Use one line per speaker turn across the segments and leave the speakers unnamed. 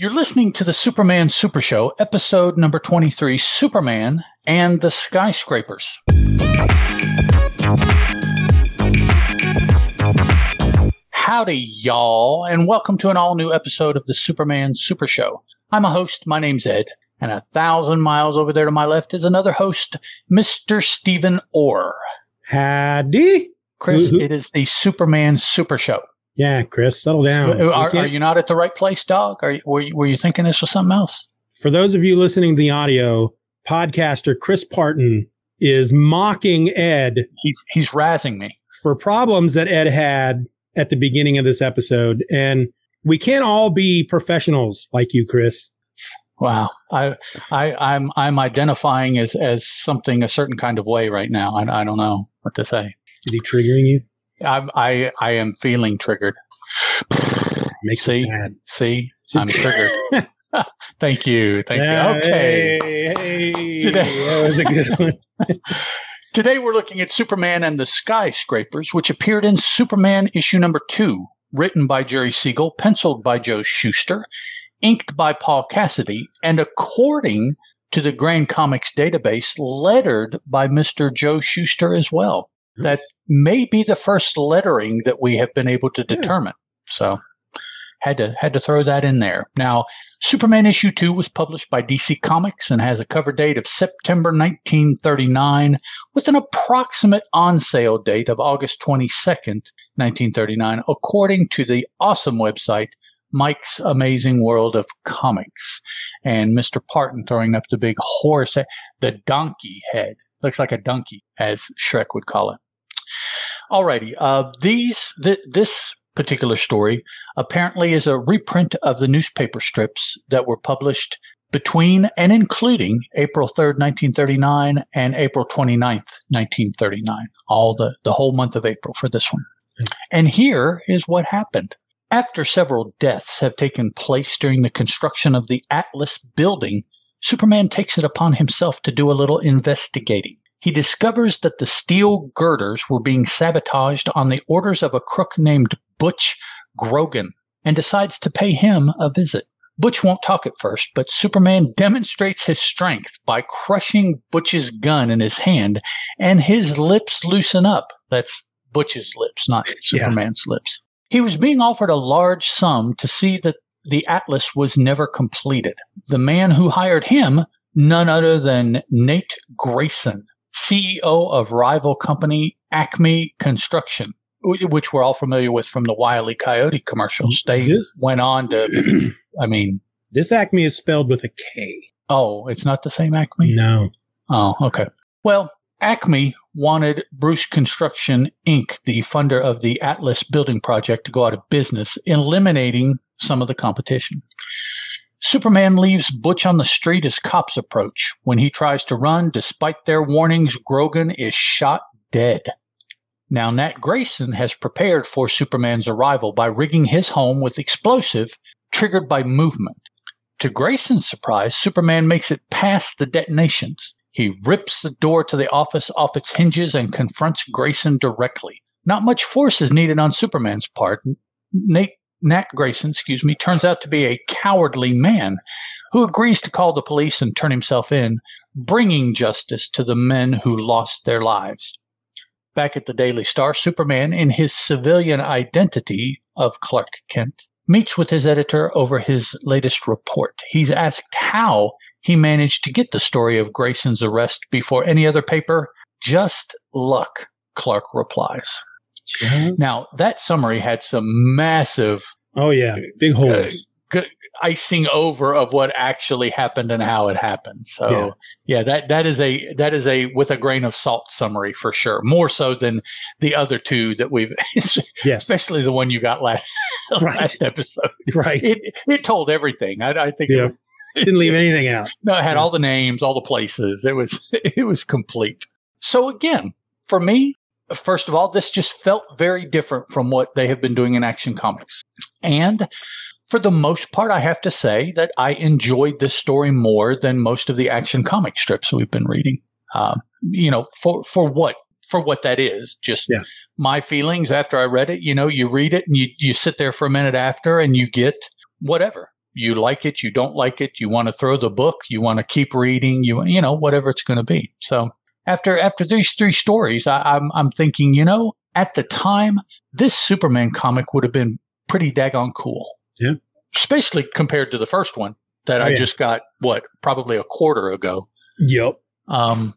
You're listening to the Superman Super Show, episode number 23 Superman and the Skyscrapers. Howdy, y'all, and welcome to an all new episode of the Superman Super Show. I'm a host. My name's Ed, and a thousand miles over there to my left is another host, Mr. Steeven Orr.
Howdy.
Chris,
Woo-hoo.
it is the Superman Super Show.
Yeah, Chris, settle down.
Are, are you not at the right place, dog? Are you, were, you, were you thinking this was something else?
For those of you listening to the audio, podcaster Chris Parton is mocking Ed
He's he's razzing me.
for problems that Ed had at the beginning of this episode. And we can't all be professionals like you, Chris.
Wow, I I I'm I'm identifying as as something a certain kind of way right now. I, I don't know what to say.
Is he triggering you?
I I I am feeling triggered.
Makes
See?
me sad.
See, I'm triggered. Thank you, thank
Yeah,
you. Okay.
Hey, hey,
Today-
that was a good one.
Today we're looking at Superman and the Skyscrapers, which appeared in Superman issue number two, written by Jerry Siegel, penciled by Joe Shuster, inked by Paul Cassidy, and according to the Grand Comics database, lettered by Mr. Joe Shuster as well. That may be the first lettering that we have been able to
Yeah.
determine. So had to had to throw that in there. Now, Superman issue 2 was published by DC Comics and has a cover date of September 1939 with an approximate on sale date of August 22nd, 1939, according to the awesome website Mike's Amazing World of Comics. And Mr. Parton throwing up the big horse, he- the donkey head. Looks like a donkey, as Shrek would call it. Alrighty, uh, these th- this particular story apparently is a reprint of the newspaper strips that were published between and including April 3rd, 1939 and April 29th, 1939. All the, the whole month of April for this one. And here is what happened. After several deaths have taken place during the construction of the Atlas building, Superman takes it upon himself to do a little investigating. He discovers that the steel girders were being sabotaged on the orders of a crook named Butch Grogan and decides to pay him a visit. Butch won't talk at first, but Superman demonstrates his strength by crushing Butch's gun in his hand, and his lips loosen up. That's Butch's lips, not
Yeah.
Superman's lips. He was being offered a large sum to see that the Atlas was never completed. The man who hired him, none other than Nate Grayson, CEO of rival company Acme Construction, which we're all familiar with from the Wile E. Coyote commercials. Mm-hmm. They
This-
went on to, I mean,
this Acme is spelled with a K.
oh, it's not the same Acme?
No.
Oh, okay. Well, Acme wanted Bruce Construction Inc., the funder of the Atlas building project, to go out of business, eliminating some of the competition. Superman leaves Butch on the street as cops approach. When he tries to run, despite their warnings, Grogan is shot dead. Now, Nat Grayson has prepared for Superman's arrival by rigging his home with explosive triggered by movement. To Grayson's surprise, Superman makes it past the detonations. He rips the door to the office off its hinges and confronts Grayson directly. Not much force is needed on Superman's part. Nate, Nat Grayson, excuse me, turns out to be a cowardly man who agrees to call the police and turn himself in, bringing justice to the men who lost their lives. Back at the Daily Star, Superman, in his civilian identity of Clark Kent, meets with his editor over his latest report. He's asked how he managed to get the story of Grayson's arrest before any other paper. Just luck, Clark replies.
Just-
Now, that summary had some massive
oh, yeah. Big holes.
icing over of what actually happened and how it happened. So
Yeah.
yeah. that that is a that is a with a grain of salt summary for sure. More so than the other two that we've
yes.
especially the one you got last
Right.
last episode.
Right.
It it told everything. I, I think it
Yeah.
was,
Didn't leave anything out.
no, it had
Yeah.
all the names, all the places. It was it was complete. So again, for me, first of all, this just felt very different from what they have been doing in Action Comics. And for the most part, I have to say that I enjoyed this story more than most of the Action Comic strips we've been reading. Um, you know, for for what for what that is, just
Yeah.
my feelings after I read it. You know, you read it and you you sit there for a minute after, and you get whatever you like it, you don't like it, you want to throw the book, you want to keep reading, you you know whatever it's going to be. So after after these three stories, I, I'm I'm thinking, you know, at the time, this Superman comic would have been pretty daggone cool.
Yeah.
Especially compared to the first one that
Oh,
I
yeah.
just got, what, probably a quarter ago.
Yep.
Um,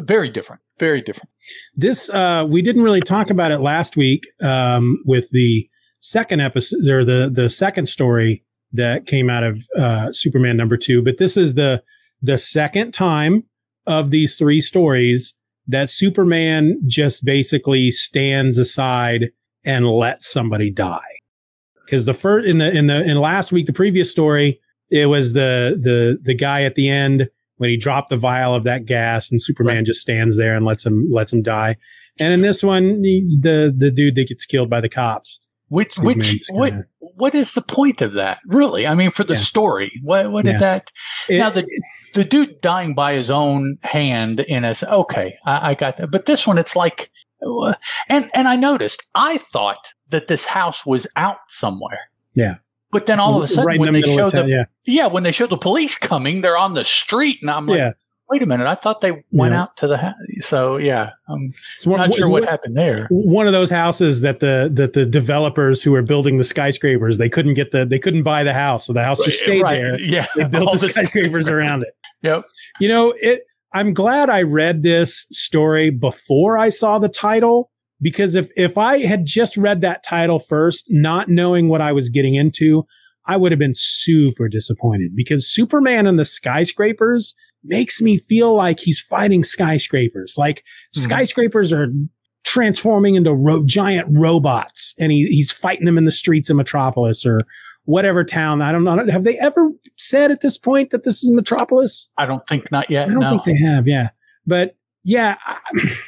very different. Very different.
This uh we didn't really talk about it last week um with the second episode or the the second story that came out of uh Superman number 2, but this is the the second time of these three stories that Superman just basically stands aside and lets somebody die. Cuz the first in the in the in last week the previous story it was the the the guy at the end when he dropped the vial of that gas and Superman just stands there and lets him lets him die. And in this one, he's the the dude that gets killed by the cops.
Which,
Superman
which,
kinda-
what is the point of that? Really? I mean, for the
Yeah.
story, what, what did
Yeah.
that?
It-
now the the dude dying by his own hand in a okay, I, I got that. But this one, it's like, uh, and and I noticed, I thought that this house was out somewhere.
Yeah.
But then all of a sudden,
right
when
the
they
showed
the
town, yeah,
yeah, when they showed the police coming, they're on the street, and I'm like,
yeah.
Wait a minute, I thought they went
Yeah.
out to the house. So yeah, I'm
It's one,
not sure what
one-
happened there.
one of those houses that the that the developers who were building the skyscrapers they couldn't get the they couldn't buy the house, so the house just stayed
Right,
there.
Yeah,
They built
all
the skyscrapers around it.
Yep.
You know, it. I'm glad I read this story before I saw the title because if if I had just read that title first, not knowing what I was getting into, I would have been super disappointed because Superman and the skyscrapers makes me feel like he's fighting skyscrapers. Like
Mhm.
skyscrapers are transforming into ro- giant robots and he, he's fighting them in the streets of Metropolis or whatever town. I don't know. Have they ever said at this point that this is Metropolis?
I don't think not yet.
I don't
no.
think they have. Yeah. But yeah, I,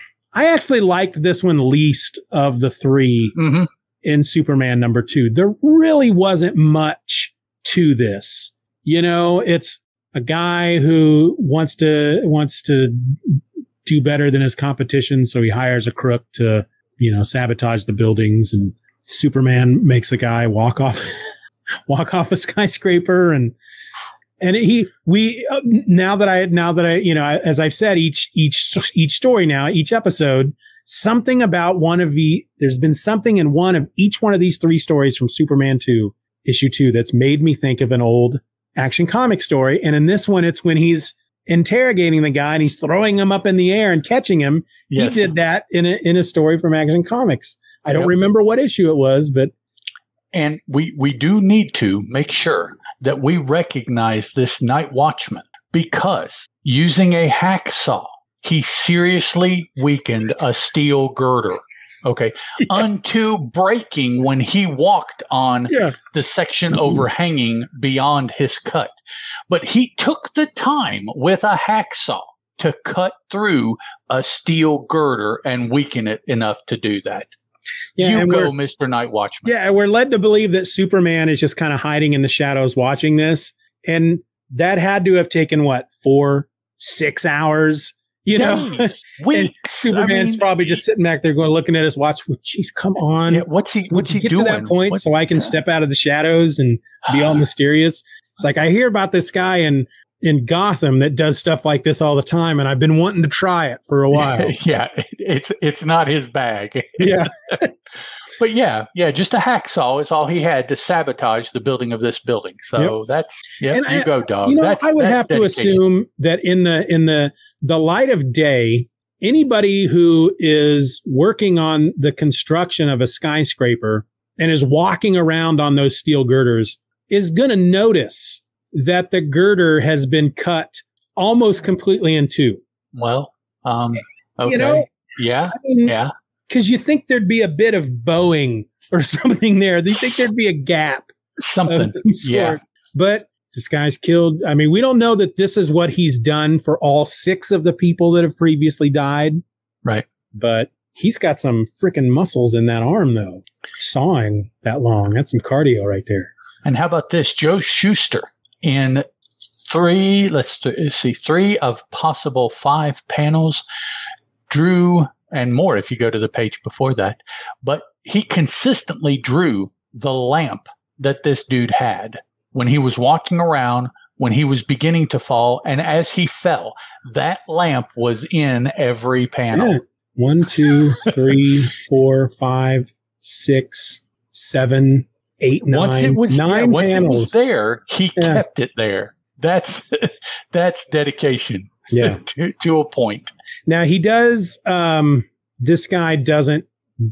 I actually liked this one least of the three
Mhm.
In Superman number two. There really wasn't much to this. You know, it's a guy who wants to, wants to do better than his competition. So he hires a crook to, you know, sabotage the buildings and Superman makes a guy walk off, walk off a skyscraper and, and he, we, uh, now that I, now that I, you know, as I've said, each, each, each story now, each episode, something about one of the, there's been something in one of each one of these three stories from Superman 2, issue 2, that's made me think of an old action comic story. And in this one, it's when he's interrogating the guy and he's throwing him up in the air and catching him.
Yes.
He did that in a, in a story from Action Comics. I don't
Yep.
remember what issue it was, but
And we, we do need to make sure that we recognize this night watchman because using a hacksaw, he seriously weakened a steel girder. Okay. Unto breaking when he walked on
yeah,
the section mm-hmm. overhanging beyond his cut. But he took the time with a hacksaw to cut through a steel girder and weaken it enough to do that.
yeah.
you go, Mr. Night Watchman.
Yeah, we're led to believe that Superman is just kind of hiding in the shadows watching this. And that had to have taken what, four, six hours? You know,
Days,
and
weeks.
Superman's
I mean,
probably just sitting back there going, looking at his watch. Well, Geez, come on.
yeah, what's he? What's he
get
doing?
to that point so I can step out of the shadows and be all mysterious. It's like I hear about this guy in in Gotham that does stuff like this all the time, and I've been wanting to try it for a while.
yeah, it's it's not his bag.
yeah,
but yeah, yeah, just a hacksaw is all he had to sabotage the building of this building. So that's yeah, you
I-
go, dog.
you know,
that's,
I would have to assume that in the in the the light of day, anybody who is working on the construction of a skyscraper and is walking around on those steel girders is going to notice that the girder has been cut almost completely in two.
Well, um, okay,
You know,
yeah,
I mean,
yeah.
Because you think there'd be a bit of bowing or something there. You think there'd be a gap
Something.
some.
Yeah.
But this guy's killed. I mean, we don't know that this is what he's done for all six of the people that have previously died.
Right.
But he's got some freaking muscles in that arm, though. Sawing that long. That's some cardio right there.
And how about this? Joe Shuster in three, let's see, three of possible five panels drew, and more if you go to the page before that, but he consistently drew the lamp that this dude had. when he was walking around, when he was beginning to fall, and as he fell. That lamp was in every panel.
Yeah. One, two, three, four, five, six, seven, eight, nine.
once it was
nine
yeah, once it
panels.
was there, he
Yeah.
kept it there. That's that's dedication
yeah.
to, to a point.
Now he does. Um, this guy doesn't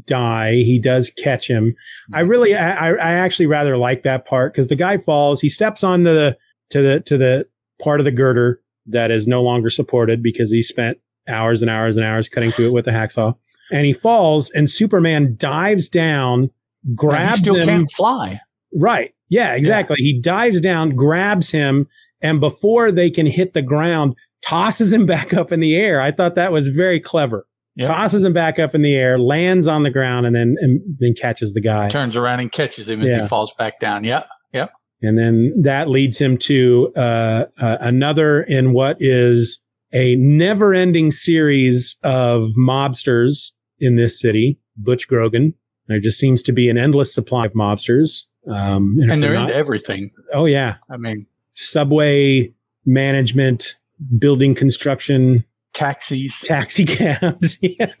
die. He does catch him. I really, I, I actually rather like that part because the guy falls. He steps on the to the to the part of the girder that is no longer supported because he spent hours and hours and hours cutting through it with the hacksaw. And he falls, and Superman dives down, grabs
still
him.
can't fly.
Right. Yeah, exactly. He dives down, grabs him, and before they can hit the ground, tosses him back up in the air. I thought that was very clever.
Yep.
Tosses him back up in the air, lands on the ground, and then and then catches the guy.
Turns around and catches him as he falls back down. Yep. Yep.
And then that leads him to uh, uh, another in what is a never-ending series of mobsters in this city, Butch Grogan. There just seems to be an endless supply of mobsters. Um, if
And they're
not-
into everything.
oh yeah,
I mean,
subway management, building construction,
taxis.
taxi cabs. yeah.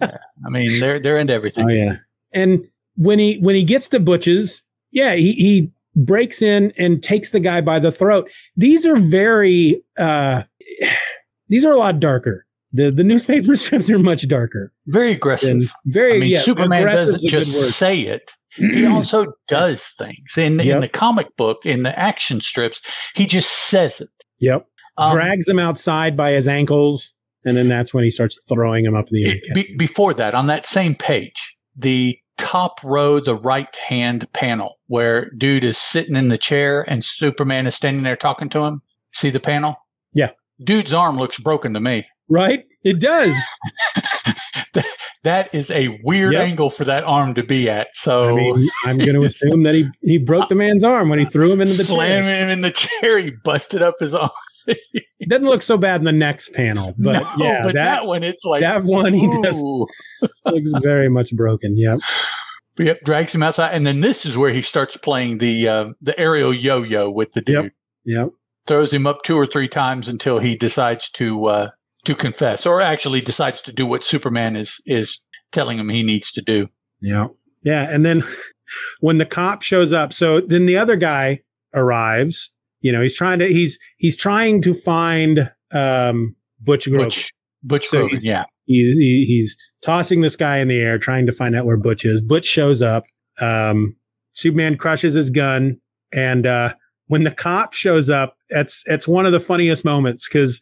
I mean, they're they're into everything.
Oh yeah. And when he when he gets to Butch's, yeah, he he breaks in and takes the guy by the throat. These are very uh these are a lot darker. The the newspaper strips are much darker.
Very aggressive.
And very
I mean,
yeah,
Superman doesn't just say it. He also does things. In in the comic book, in the action strips, he just says it.
Yep.
Um,
Drags him outside by his ankles, and then that's when he starts throwing him up in the air.
be- before that, on that same page, the top row, the right hand panel, where dude is sitting in the chair and Superman is standing there talking to him. See the panel?
Yeah.
Dude's arm looks broken to me.
right? It does.
that is a weird
Yep.
angle for that arm to be at. So
I mean, I'm going to assume that he he broke the man's arm when he threw him into the chair.
slamming him in the chair, he busted up his arm.
It doesn't look so bad in the next panel, but
no,
yeah,
but that,
that
one, it's like
that one he does looks very much broken. Yep.
Yep, drags him outside, and then this is where he starts playing the uh, the aerial yo-yo with the dude.
Yep. Yep.
Throws him up two or three times until he decides to uh, to confess, or actually decides to do what Superman is is telling him he needs to do.
Yeah. Yeah. And then when the cop shows up, so then the other guy arrives. You know, he's trying to he's he's trying to find um Butch Grogan.
Butch, Butch
So
yeah.
He's he, he's tossing this guy in the air, trying to find out where Butch is. Butch shows up. Um, Superman crushes his gun, and uh, when the cop shows up, it's it's one of the funniest moments because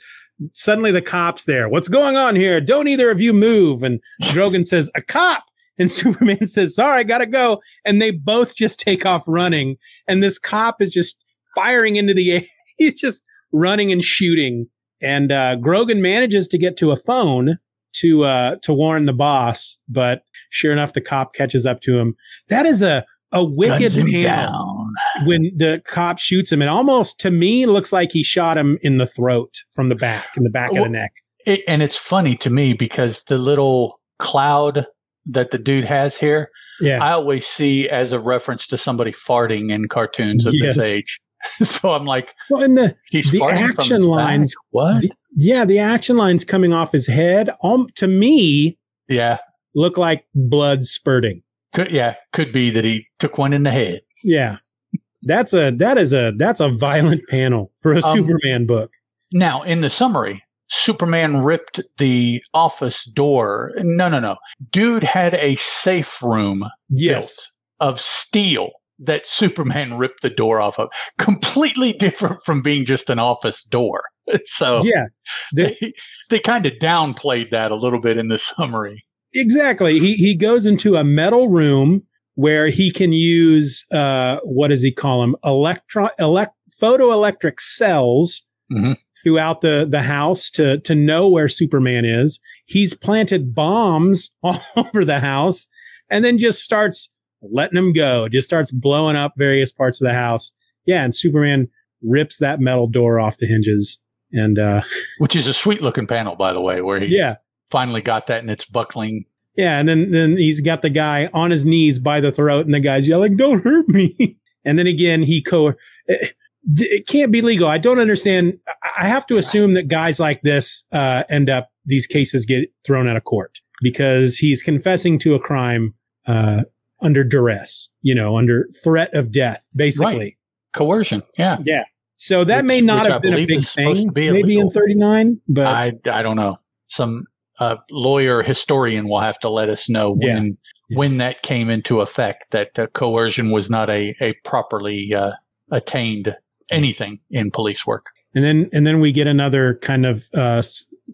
suddenly the cop's there. What's going on here? Don't either of you move. And Grogan says, "A cop." And Superman says, Sorry, I gotta go. And they both just take off running. And this cop is just firing into the air. He's just running and shooting. And uh, Grogan manages to get to a phone to uh, to warn the boss, but sure enough, the cop catches up to him. That is a a wicked panel
down.
when the cop shoots him. It almost to me looks like he shot him in the throat from the back, in the back of the neck.
It, and it's funny to me because the little cloud that the dude has here,
Yeah,
I always see as a reference to somebody farting in cartoons of
Yes.
this age. so I'm like,
well, and the The action
his back?
lines-
What?
the- yeah, the action lines coming off his head, um, to me,
yeah,
look like blood spurting.
could yeah, could be that he took one in the head.
Yeah, that's a that is a that's a violent panel for a
Um,
Superman book.
Now, in the summary, Superman ripped the office door. No, no, no. Dude had a safe room
Yes,
built of steel that Superman ripped the door off of. Completely different from being just an office door. So
yeah, the-
they, they kind of downplayed that a little bit in the summary.
exactly. He he goes into a metal room where he can use uh what does he call them? Electron elect photoelectric cells
Mhm.
throughout the the house to to know where Superman is. He's planted bombs all over the house and then just starts letting them go. Just starts blowing up various parts of the house. Yeah, and Superman rips that metal door off the hinges. And uh
Which is a sweet looking panel, by the way, where he
yeah,
finally got that and it's buckling.
Yeah, and then then he's got the guy on his knees by the throat, and the guy's yelling, "Don't hurt me!" And then again, he co. eh, it can't be legal. I don't understand. I have to assume that guys like this uh, end up these cases get thrown out of court because he's confessing to a crime uh, under duress, you know, under threat of death, basically. Right.
Coercion. Yeah.
Yeah. So that which, may not have been a big thing, maybe in 39, but
I, I don't know. Some uh, lawyer historian will have to let us know when yeah. when that came into effect that uh, coercion was not a, a properly uh, attained anything in police work.
And then and then we get another kind of uh,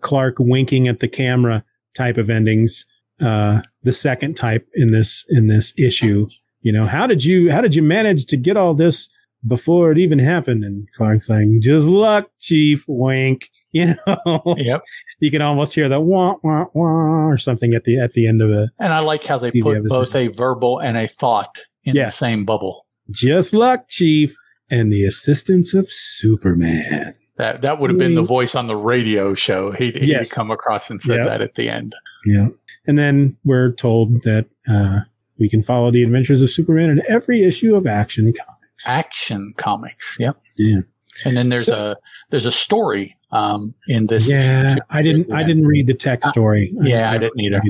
Clark winking at the camera type of endings. Uh, the second type in this in this issue. You know, how did you how did you manage to get all this before it even happened? And Clark's saying, "Just luck, Chief." Wink. You know.
Yep.
you can almost hear the wah wah wah or something at the at the end of it.
And I like how they TV put episode. both a verbal and a thought in yeah. the same bubble.
Just luck, Chief, and the assistance of Superman.
That that would have been the voice on the radio show. He'd, he'd yes. come across and said yep. that at the end.
Yeah. And then we're told that uh, we can follow the adventures of Superman in every issue of Action Comics.
Action Comics. Yep.
Yeah.
And then there's so, a there's a story um, in this.
Yeah, I didn't I didn't read the text uh, story.
Uh, yeah, I, I didn't either.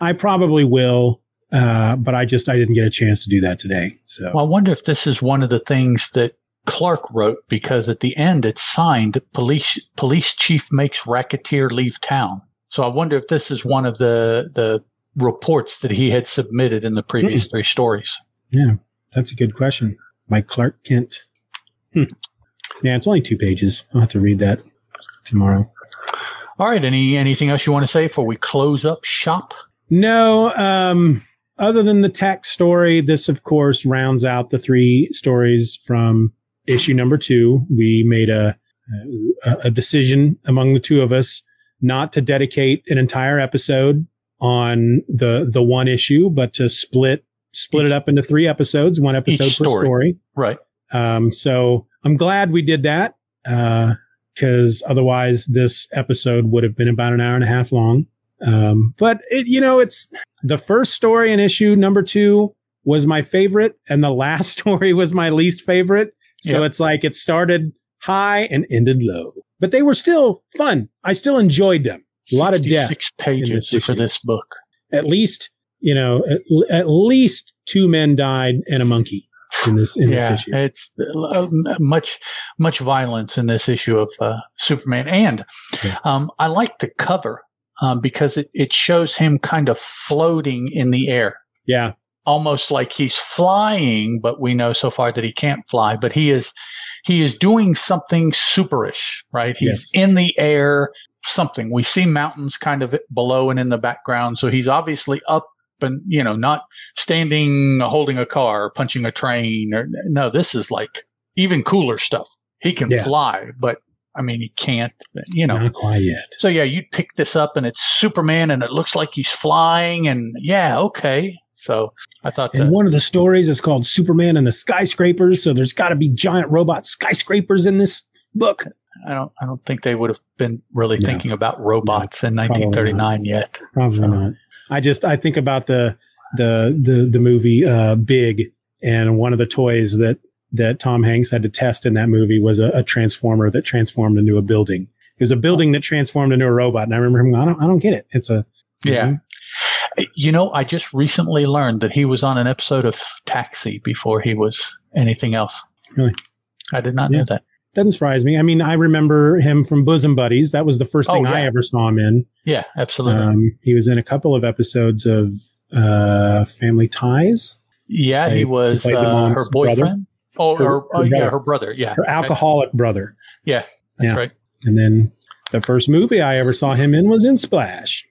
I probably will, uh, but I just I didn't get a chance to do that today. So
well, I wonder if this is one of the things that Clark wrote because at the end it's signed police police chief makes racketeer leave town. So I wonder if this is one of the the reports that he had submitted in the previous mm. three stories.
Yeah, that's a good question. By Clark Kent. Hmm. Yeah, it's only two pages. I'll have to read that tomorrow.
All right. Any anything else you want to say before we close up shop?
No. Um, other than the tech story, this of course rounds out the three stories from issue number two. We made a a decision among the two of us not to dedicate an entire episode on the the one issue, but to split split it up into three episodes, one episode Each per story. story.
Right.
Um, so I'm glad we did that because uh, otherwise this episode would have been about an hour and a half long. Um, but it, you know, it's the first story in issue number two was my favorite, and the last story was my least favorite. So yep. it's like it started high and ended low, but they were still fun. I still enjoyed them. A lot of death.
Six pages this for this book.
At least, you know, at, at least two men died and a monkey in this in yeah, this issue.
It's uh, much much violence in this issue of uh, Superman, and yeah. um, I like the cover um, because it it shows him kind of floating in the air.
Yeah,
almost like he's flying, but we know so far that he can't fly. But he is he is doing something superish, right? He's yes. in the air, something. We see mountains kind of below and in the background, so he's obviously up and you know not standing holding a car, punching a train, or no. This is like even cooler stuff. He can yeah. fly, but I mean, he can't, you know.
Not quite yet.
So, yeah, you pick this up and it's Superman and it looks like he's flying. And yeah, okay. So I thought.
And one of the stories is called Superman and the Skyscrapers. So there's got to be giant robot skyscrapers in this book.
I don't. I don't think they would have been really no. thinking about robots no, in 1939 yet.
Probably so. not. I just I think about the the the the movie uh, Big, and one of the toys that that Tom Hanks had to test in that movie was a, a transformer that transformed into a building. It was a building that transformed into a robot, and I remember him. I don't. I don't get it. It's a
yeah. Know, you know, I just recently learned that he was on an episode of Taxi before he was anything else.
Really?
I did not yeah. know that.
Doesn't surprise me. I mean, I remember him from Bosom Buddies. That was the first thing oh, yeah. I ever saw him in.
Yeah, absolutely. Um,
he was in a couple of episodes of uh, Family Ties.
Yeah, he was uh, her boyfriend. Brother. Oh, her, her, oh, yeah, her brother. Yeah,
her alcoholic brother.
Yeah, that's yeah. right.
And then the first movie I ever saw him in was in Splash.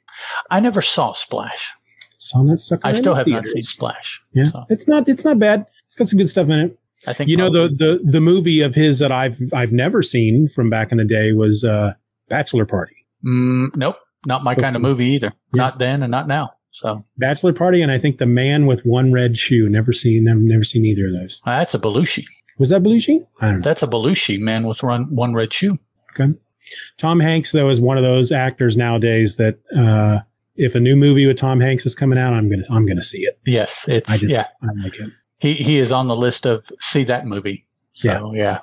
I never saw Splash.
Saw that sucker.
I still have theaters. not seen Splash.
Yeah, so. it's not it's not bad. It's got some good stuff in it.
I think
you know the the the movie of his that I've I've never seen from back in the day was uh, Bachelor Party.
Mm, nope, not my kind of movie either. Yeah. Not then and not now. So
Bachelor Party and I think the Man with One Red Shoe. Never seen. Never never seen either of those.
Uh, that's a Belushi.
Was that Belushi? I don't know.
That's a Belushi Man with one one red shoe.
Okay. Tom Hanks though is one of those actors nowadays that uh, if a new movie with Tom Hanks is coming out, I'm gonna I'm gonna see it.
Yes, it's I just, yeah. I like him. He he is on the list of see that movie. So, yeah, yeah.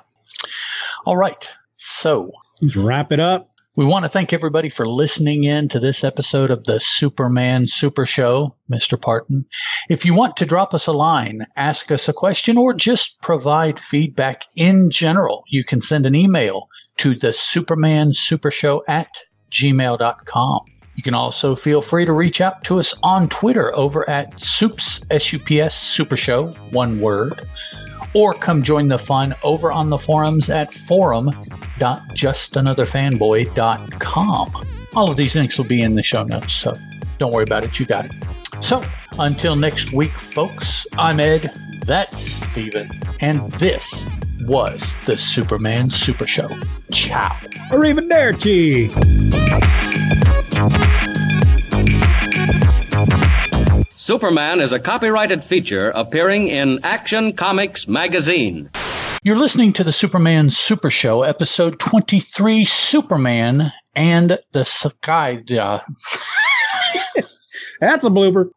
All right. So
let's wrap it up.
We want to thank everybody for listening in to this episode of the Superman Super Show, Mr. Parton. If you want to drop us a line, ask us a question, or just provide feedback in general, you can send an email to the Superman Super Show at gmail.com. You can also feel free to reach out to us on Twitter over at Soups, S-U-P-S, Super Show, one word or come join the fun over on the forums at forum.justanotherfanboy.com. All of these links will be in the show notes, so don't worry about it, you got it. So until next week, folks, I'm Ed, that's Steeven, and this was the Superman Super Show. Ciao.
Arrivederci.
Superman is a copyrighted feature appearing in Action Comics magazine.
You're listening to the Superman Super Show, episode 23 Superman and the Sky. Uh...
That's a blooper.